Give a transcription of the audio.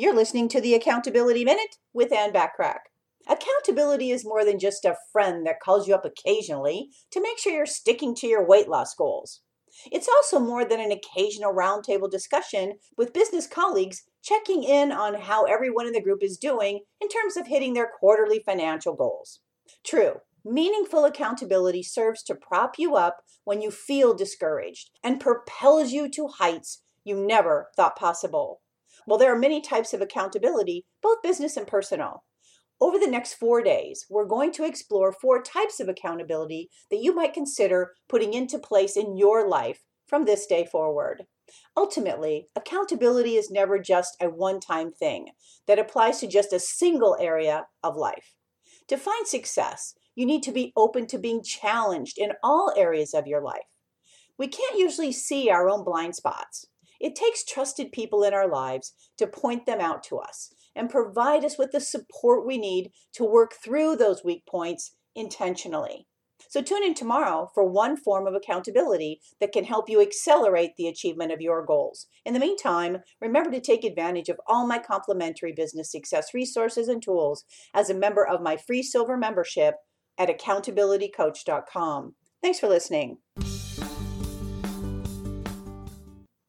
You're listening to the Accountability Minute with Ann Bachrach. Accountability is more than just a friend that calls you up occasionally to make sure you're sticking to your weight loss goals. It's also more than an occasional roundtable discussion with business colleagues checking in on how everyone in the group is doing in terms of hitting their quarterly financial goals. True, meaningful accountability serves to prop you up when you feel discouraged and propels you to heights you never thought possible. Well, there are many types of accountability, both business and personal. Over the next four days, we're going to explore four types of accountability that you might consider putting into place in your life from this day forward. Ultimately, accountability is never just a one time thing that applies to just a single area of life. To find success, you need to be open to being challenged in all areas of your life. We can't usually see our own blind spots. It takes trusted people in our lives to point them out to us and provide us with the support we need to work through those weak points intentionally. So tune in tomorrow for one form of accountability that can help you accelerate the achievement of your goals. In the meantime, remember to take advantage of all my complimentary business success resources and tools as a member of my free silver membership at accountabilitycoach.com. Thanks for listening.